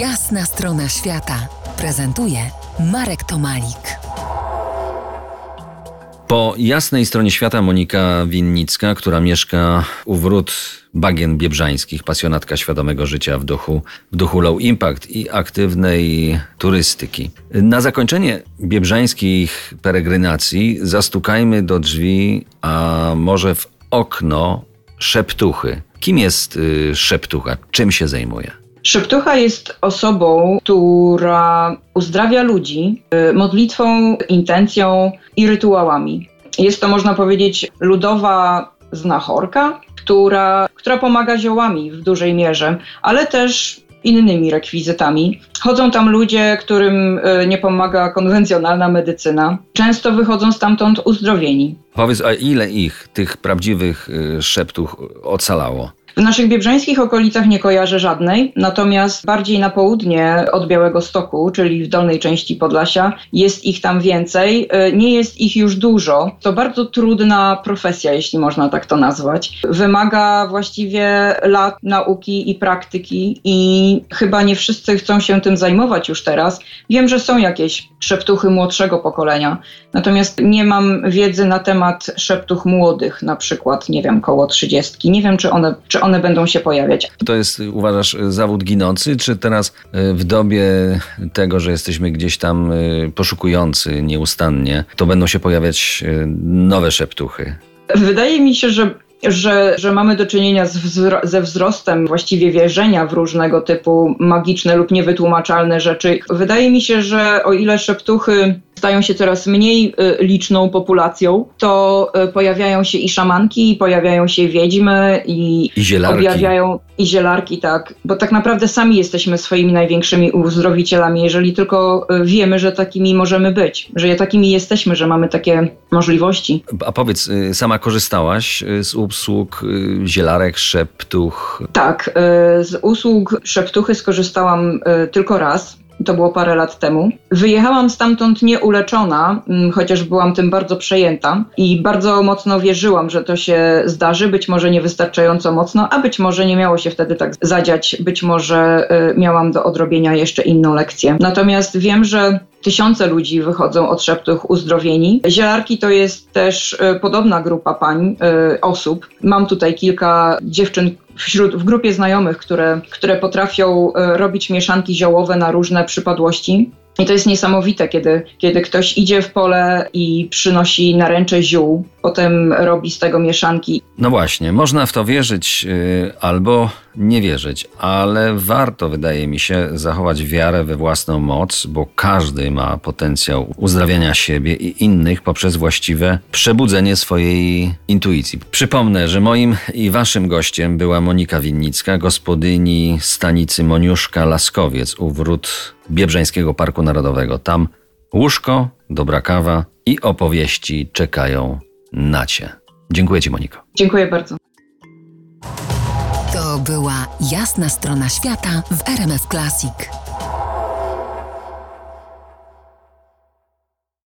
Jasna strona świata prezentuje Marek Tomalik. Po jasnej stronie świata Monika Winnicka, która mieszka u wrót bagien biebrzańskich, pasjonatka świadomego życia w duchu, w duchu low impact i aktywnej turystyki. Na zakończenie biebrzańskich peregrynacji zastukajmy do drzwi, a może w okno szeptuchy. Kim jest y, szeptucha? Czym się zajmuje? Szeptucha jest osobą, która uzdrawia ludzi y, modlitwą, intencją i rytuałami. Jest to, można powiedzieć, ludowa znachorka, która, która pomaga ziołami w dużej mierze, ale też innymi rekwizytami. Chodzą tam ludzie, którym y, nie pomaga konwencjonalna medycyna. Często wychodzą stamtąd uzdrowieni. Powiedz, a ile ich, tych prawdziwych y, szeptuch, ocalało? W naszych biebrzańskich okolicach nie kojarzę żadnej, natomiast bardziej na południe od Białego Stoku, czyli w dolnej części Podlasia, jest ich tam więcej. E, nie jest ich już dużo. To bardzo trudna profesja, jeśli można tak to nazwać. Wymaga właściwie lat nauki i praktyki i chyba nie wszyscy chcą się tym zajmować już teraz. Wiem, że są jakieś szeptuchy młodszego pokolenia, natomiast nie mam wiedzy na temat szeptuch młodych, na przykład, nie wiem, koło trzydziestki. Nie wiem, czy one, czy one będą się pojawiać. To jest, uważasz, zawód ginący, czy teraz y, w dobie tego, że jesteśmy gdzieś tam y, poszukujący nieustannie, to będą się pojawiać y, nowe szeptuchy? Wydaje mi się, że że, że mamy do czynienia wzro ze wzrostem właściwie wierzenia w różnego typu magiczne lub niewytłumaczalne rzeczy. Wydaje mi się, że o ile szeptuchy stają się coraz mniej y, liczną populacją, to y, pojawiają się i szamanki, i pojawiają się wiedźmy i, I zielarki. objawiają i zielarki, tak. Bo tak naprawdę sami jesteśmy swoimi największymi uzdrowicielami, jeżeli tylko y, wiemy, że takimi możemy być, że takimi jesteśmy, że mamy takie możliwości. A powiedz, sama korzystałaś z usług zielarek, szeptuch? Tak, z usług szeptuchy skorzystałam tylko raz to było parę lat temu. Wyjechałam stamtąd nieuleczona, mm, chociaż byłam tym bardzo przejęta i bardzo mocno wierzyłam, że to się zdarzy, być może niewystarczająco mocno, a być może nie miało się wtedy tak zadziać, być może y, miałam do odrobienia jeszcze inną lekcję. Natomiast wiem, że tysiące ludzi wychodzą od szeptów uzdrowieni. Zielarki to jest też y, podobna grupa pań, y, osób. Mam tutaj kilka dziewczyn, wśród, w grupie znajomych, które, które potrafią e, robić mieszanki ziołowe na różne przypadłości. I to jest niesamowite, kiedy, kiedy ktoś idzie w pole i przynosi naręcze ziół, potem robi z tego mieszanki. No właśnie, można w to wierzyć yy, albo nie wierzyć, ale warto, wydaje mi się, zachować wiarę we własną moc, bo każdy ma potencjał uzdrawiania siebie i innych poprzez właściwe przebudzenie swojej intuicji. Przypomnę, że moim i waszym gościem była Monika Winnicka, gospodyni stanicy Moniuszka Laskowiec u wrót Biebrzańskiego Parku Narodowego. Tam łóżko, dobra kawa i opowieści czekają na cię. Dziękuję ci, Moniko. Dziękuję bardzo. To była jasna strona świata w RMF Classic.